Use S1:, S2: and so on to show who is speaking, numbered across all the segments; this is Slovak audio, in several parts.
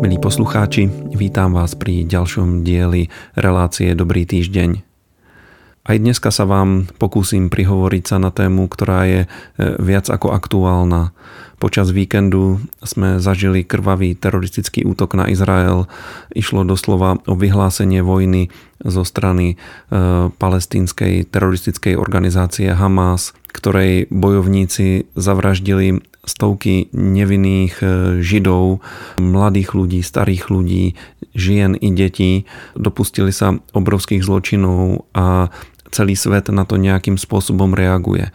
S1: Milí poslucháči, vítam vás pri ďalšom dieli relácie Dobrý týždeň. Aj dneska sa vám pokúsim prihovoriť sa na tému, ktorá je e, viac ako aktuálna. Počas víkendu sme zažili krvavý teroristický útok na Izrael. Išlo doslova o vyhlásenie vojny zo strany e, palestínskej teroristickej organizácie Hamas, ktorej bojovníci zavraždili stovky nevinných e, židov, mladých ľudí, starých ľudí, žien i detí. Dopustili sa obrovských zločinov a celý svet na to nejakým spôsobom reaguje.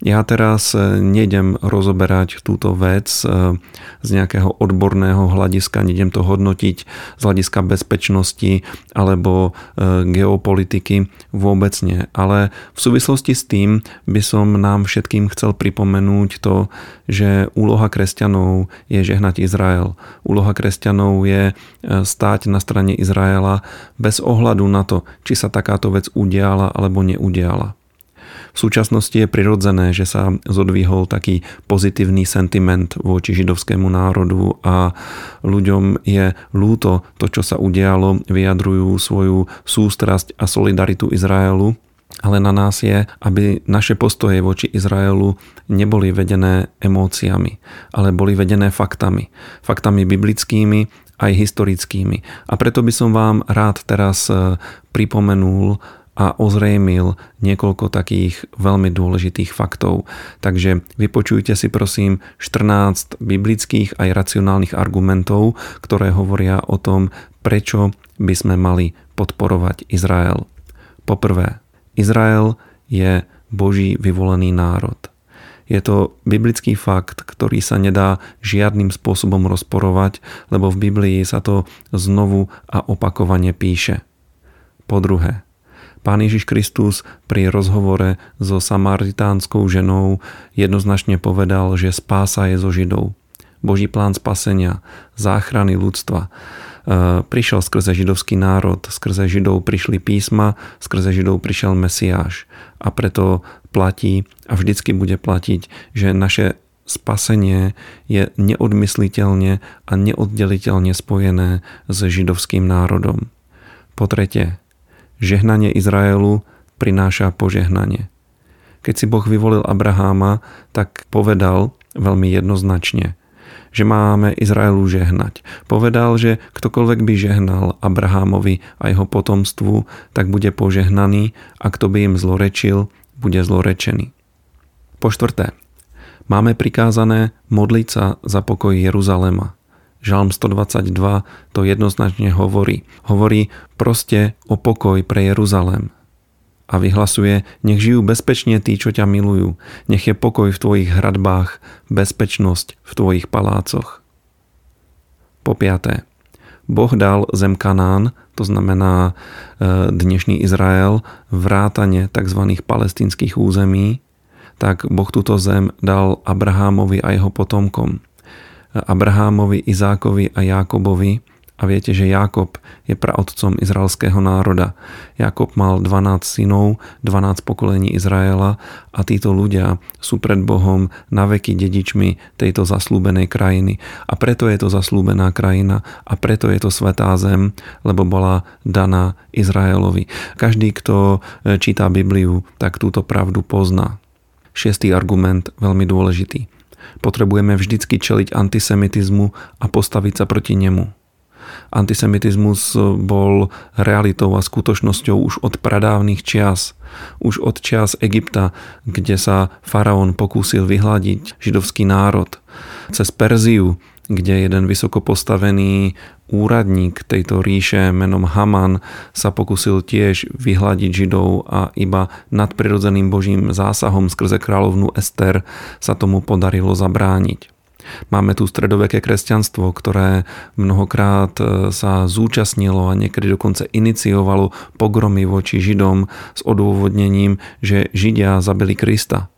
S1: Ja teraz e, nejdem rozoberať túto vec e, z nejakého odborného hľadiska, nejdem to hodnotiť z hľadiska bezpečnosti alebo e, geopolitiky, vôbec nie. Ale v súvislosti s tým by som nám všetkým chcel pripomenúť to, že úloha kresťanov je žehnať Izrael. Úloha kresťanov je stáť na strane Izraela bez ohľadu na to, či sa takáto vec udiala alebo neudiala. V súčasnosti je prirodzené, že sa zodvihol taký pozitívny sentiment voči židovskému národu a ľuďom je lúto to, čo sa udialo, vyjadrujú svoju sústrasť a solidaritu Izraelu ale na nás je, aby naše postoje voči Izraelu neboli vedené emóciami, ale boli vedené faktami. Faktami biblickými aj historickými. A preto by som vám rád teraz eh, pripomenul a ozrejmil niekoľko takých veľmi dôležitých faktov. Takže vypočujte si prosím 14 biblických aj racionálnych argumentov, ktoré hovoria o tom, prečo by sme mali podporovať Izrael. Poprvé, Izrael je Boží vyvolený národ. Je to biblický fakt, ktorý sa nedá žiadnym spôsobom rozporovať, lebo v Biblii sa to znovu a opakovane píše. Po druhé, Pán Ježiš Kristus pri rozhovore so samaritánskou ženou jednoznačne povedal, že spása je zo Židov. Boží plán spasenia, záchrany ľudstva e, prišiel skrze židovský národ, skrze židov prišli písma, skrze židov prišiel Mesiáš. A preto platí a vždycky bude platiť, že naše spasenie je neodmysliteľne a neoddeliteľne spojené s židovským národom. Po tretie, žehnanie Izraelu prináša požehnanie. Keď si Boh vyvolil Abraháma, tak povedal veľmi jednoznačne, že máme Izraelu žehnať. Povedal, že ktokoľvek by žehnal Abrahámovi a jeho potomstvu, tak bude požehnaný a kto by im zlorečil, bude zlorečený. Po štvrté, máme prikázané modliť sa za pokoj Jeruzalema. Žalm 122 to jednoznačne hovorí. Hovorí proste o pokoj pre Jeruzalém. A vyhlasuje, nech žijú bezpečne tí, čo ťa milujú. Nech je pokoj v tvojich hradbách, bezpečnosť v tvojich palácoch. Po piaté. Boh dal zem Kanán, to znamená e, dnešný Izrael, vrátane tzv. palestinských území, tak Boh túto zem dal Abrahámovi a jeho potomkom. Abrahámovi, Izákovi a Jákobovi. A viete, že Jákob je praotcom izraelského národa. Jákob mal 12 synov, 12 pokolení Izraela a títo ľudia sú pred Bohom na veky dedičmi tejto zaslúbenej krajiny. A preto je to zaslúbená krajina a preto je to svetá zem, lebo bola daná Izraelovi. Každý, kto e, číta Bibliu, tak túto pravdu pozná. Šiestý argument, veľmi dôležitý potrebujeme vždycky čeliť antisemitizmu a postaviť sa proti nemu. Antisemitizmus bol realitou a skutočnosťou už od pradávnych čias, už od čias Egypta, kde sa faraón pokúsil vyhľadiť židovský národ. Cez Perziu, kde jeden vysoko postavený úradník tejto ríše menom Haman sa pokusil tiež vyhľadiť Židov a iba nadprirodzeným božím zásahom skrze kráľovnú Ester sa tomu podarilo zabrániť. Máme tu stredoveké kresťanstvo, ktoré mnohokrát e, sa zúčastnilo a niekedy dokonce iniciovalo pogromy voči Židom s odôvodnením, že Židia zabili Krista.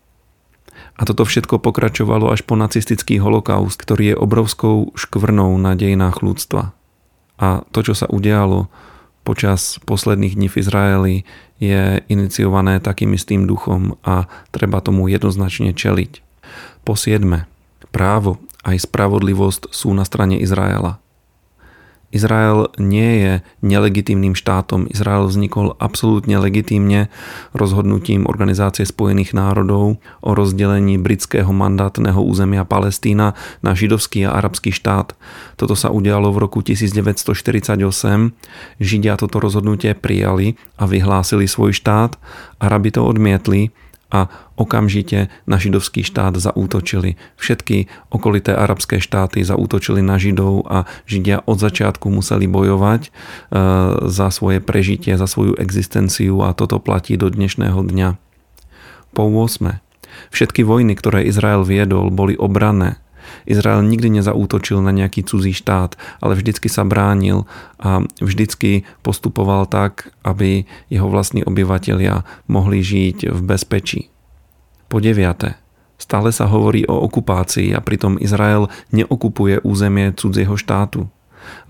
S1: A toto všetko pokračovalo až po nacistický holokaust, ktorý je obrovskou škvrnou na dejinách ľudstva. A to, čo sa udialo počas posledných dní v Izraeli, je iniciované takým istým duchom a treba tomu jednoznačne čeliť. Po siedme, právo aj spravodlivosť sú na strane Izraela. Izrael nie je nelegitímnym štátom. Izrael vznikol absolútne legitímne rozhodnutím Organizácie spojených národov o rozdelení britského mandátneho územia Palestína na židovský a arabský štát. Toto sa udialo v roku 1948. Židia toto rozhodnutie prijali a vyhlásili svoj štát. Arabi to odmietli a okamžite na židovský štát zaútočili. Všetky okolité arabské štáty zaútočili na židov a židia od začiatku museli bojovať e, za svoje prežitie, za svoju existenciu a toto platí do dnešného dňa. Po 8. Všetky vojny, ktoré Izrael viedol, boli obrané. Izrael nikdy nezautočil na nejaký cudzí štát, ale vždycky sa bránil a vždycky postupoval tak, aby jeho vlastní obyvatelia mohli žiť v bezpečí. Po deviate. Stále sa hovorí o okupácii a pritom Izrael neokupuje územie cudzieho štátu,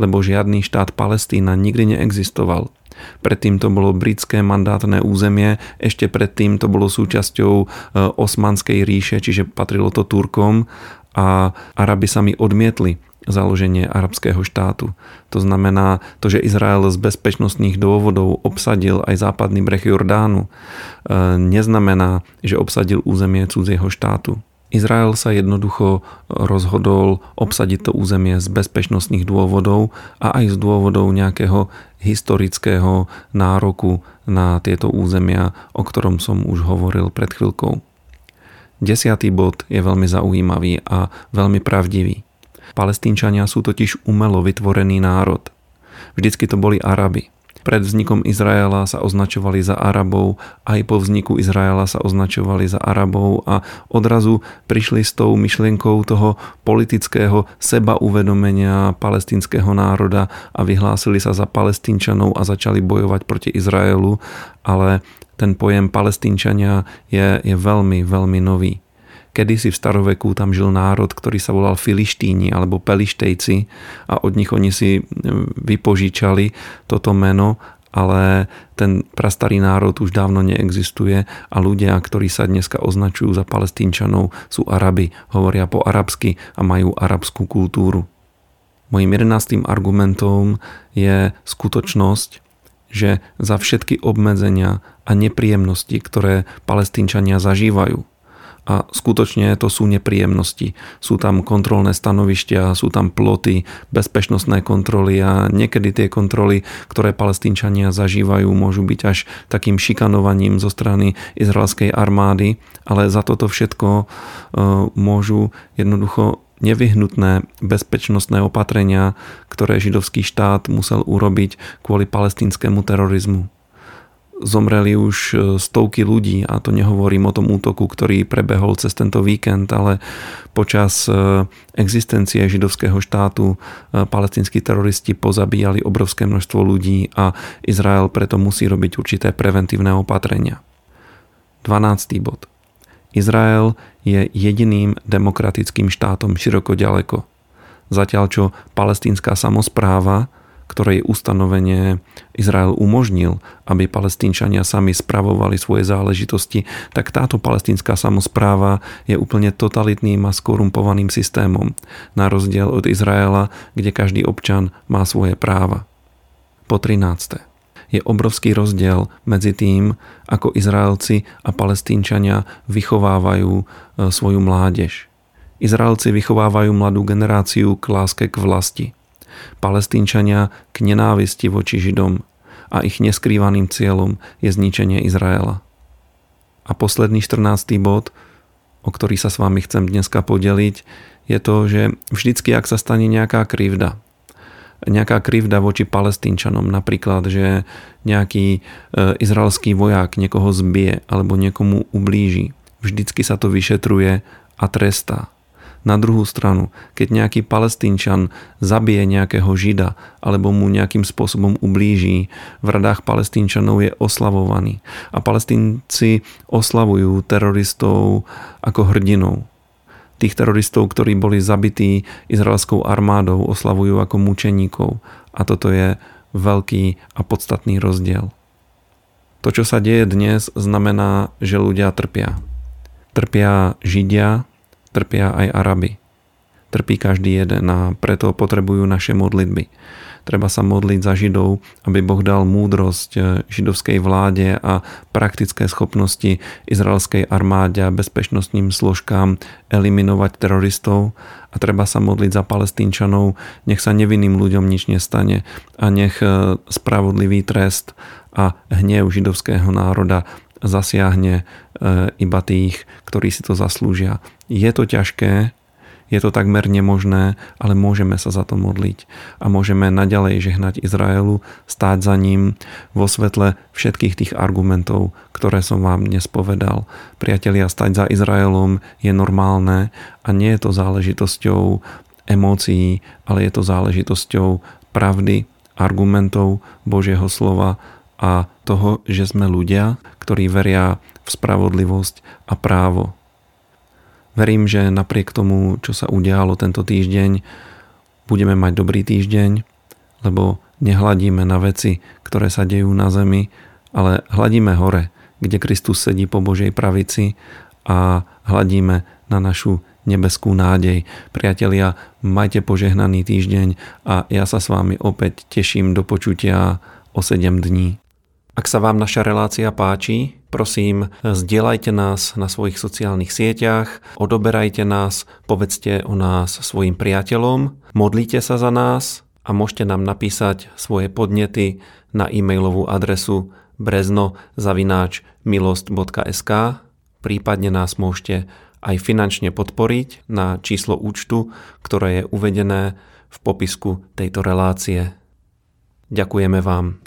S1: lebo žiadny štát Palestína nikdy neexistoval. Predtým to bolo britské mandátne územie, ešte predtým to bolo súčasťou e, Osmanskej ríše, čiže patrilo to Turkom a Arabi sami odmietli založenie arabského štátu. To znamená, to, že Izrael z bezpečnostných dôvodov obsadil aj západný breh Jordánu, e, neznamená, že obsadil územie cudzieho štátu. Izrael sa jednoducho rozhodol obsadiť to územie z bezpečnostných dôvodov a aj z dôvodov nejakého historického nároku na tieto územia, o ktorom som už hovoril pred chvíľkou. Desiatý bod je veľmi zaujímavý a veľmi pravdivý. Palestínčania sú totiž umelo vytvorený národ. Vždycky to boli Araby. Pred vznikom Izraela sa označovali za Arabov, aj po vzniku Izraela sa označovali za Arabov a odrazu prišli s tou myšlienkou toho politického seba-uvedomenia palestinského národa a vyhlásili sa za palestínčanov a začali bojovať proti Izraelu, ale ten pojem palestínčania je, je veľmi, veľmi nový. Kedysi v staroveku tam žil národ, ktorý sa volal Filištíni alebo Pelištejci a od nich oni si vypožičali toto meno, ale ten prastarý národ už dávno neexistuje a ľudia, ktorí sa dneska označujú za palestínčanov, sú Arabi, hovoria po arabsky a majú arabskú kultúru. Mojím jedenáctým argumentom je skutočnosť, že za všetky obmedzenia a nepríjemnosti, ktoré palestínčania zažívajú, a skutočne to sú nepríjemnosti. Sú tam kontrolné stanovištia, sú tam ploty, bezpečnostné kontroly a niekedy tie kontroly, ktoré palestínčania zažívajú, môžu byť až takým šikanovaním zo strany izraelskej armády, ale za toto všetko e, môžu jednoducho nevyhnutné bezpečnostné opatrenia, ktoré židovský štát musel urobiť kvôli palestínskému terorizmu. Zomreli už e, stovky ľudí a to nehovorím o tom útoku, ktorý prebehol cez tento víkend, ale počas e, existencie židovského štátu e, palestinskí teroristi pozabíjali obrovské množstvo ľudí a Izrael preto musí robiť určité preventívne opatrenia. 12. bod. Izrael je jediným demokratickým štátom široko ďaleko. Zatiaľ čo palestínska samozpráva, ktorej ustanovenie Izrael umožnil, aby palestínčania sami spravovali svoje záležitosti, tak táto palestínska samozpráva je úplne totalitným a skorumpovaným systémom, na rozdiel od Izraela, kde každý občan má svoje práva. Po 13 je obrovský rozdiel medzi tým, ako Izraelci a Palestínčania vychovávajú e, svoju mládež. Izraelci vychovávajú mladú generáciu k láske k vlasti. Palestínčania k nenávisti voči Židom a ich neskrývaným cieľom je zničenie Izraela. A posledný 14. bod, o ktorý sa s vami chcem dneska podeliť, je to, že vždycky, ak sa stane nejaká krivda, nejaká krivda voči palestínčanom, napríklad, že nejaký e, izraelský vojak niekoho zbije alebo niekomu ublíži. Vždycky sa to vyšetruje a trestá. Na druhú stranu, keď nejaký palestínčan zabije nejakého žida alebo mu nejakým spôsobom ublíži, v radách palestínčanov je oslavovaný. A palestínci oslavujú teroristov ako hrdinov tých teroristov, ktorí boli zabití izraelskou armádou, oslavujú ako mučeníkov. A toto je veľký a podstatný rozdiel. To, čo sa deje dnes, znamená, že ľudia trpia. Trpia Židia, trpia aj Araby. trpí každý jeden a preto potrebujú naše modlitby. Treba sa modliť za Židov, aby Boh dal múdrosť eh, židovskej vláde a praktické schopnosti izraelskej armáde a bezpečnostným složkám eliminovať teroristov a treba sa modliť za palestínčanov, nech sa nevinným ľuďom nič nestane a nech eh, spravodlivý trest a hnev židovského národa zasiahne eh, iba tých, ktorí si to zaslúžia. Je to ťažké, je to takmer nemožné, ale môžeme sa za to modliť a môžeme naďalej žehnať Izraelu, stáť za ním vo svetle všetkých tých argumentov, ktoré som vám dnes povedal. Priatelia, stať za Izraelom je normálne a nie je to záležitosťou emócií, ale je to záležitosťou pravdy, argumentov Božieho slova a toho, že sme ľudia, ktorí veria v spravodlivosť a právo. Verím, že napriek tomu, čo sa udialo tento týždeň, budeme mať dobrý týždeň, lebo nehladíme na veci, ktoré sa dejú na zemi, ale hladíme hore, kde Kristus sedí po Božej pravici a hladíme na našu nebeskú nádej. Priatelia, majte požehnaný týždeň a ja sa s vami opäť teším do počutia o 7 dní. Ak sa vám naša relácia páči, prosím, zdieľajte nás na svojich sociálnych sieťach, odoberajte nás, povedzte o nás svojim priateľom, modlite sa za nás a môžete nám napísať svoje podnety na e-mailovú adresu brezno.milost.sk prípadne nás môžete aj finančne podporiť na číslo účtu, ktoré je uvedené v popisku tejto relácie. Ďakujeme vám.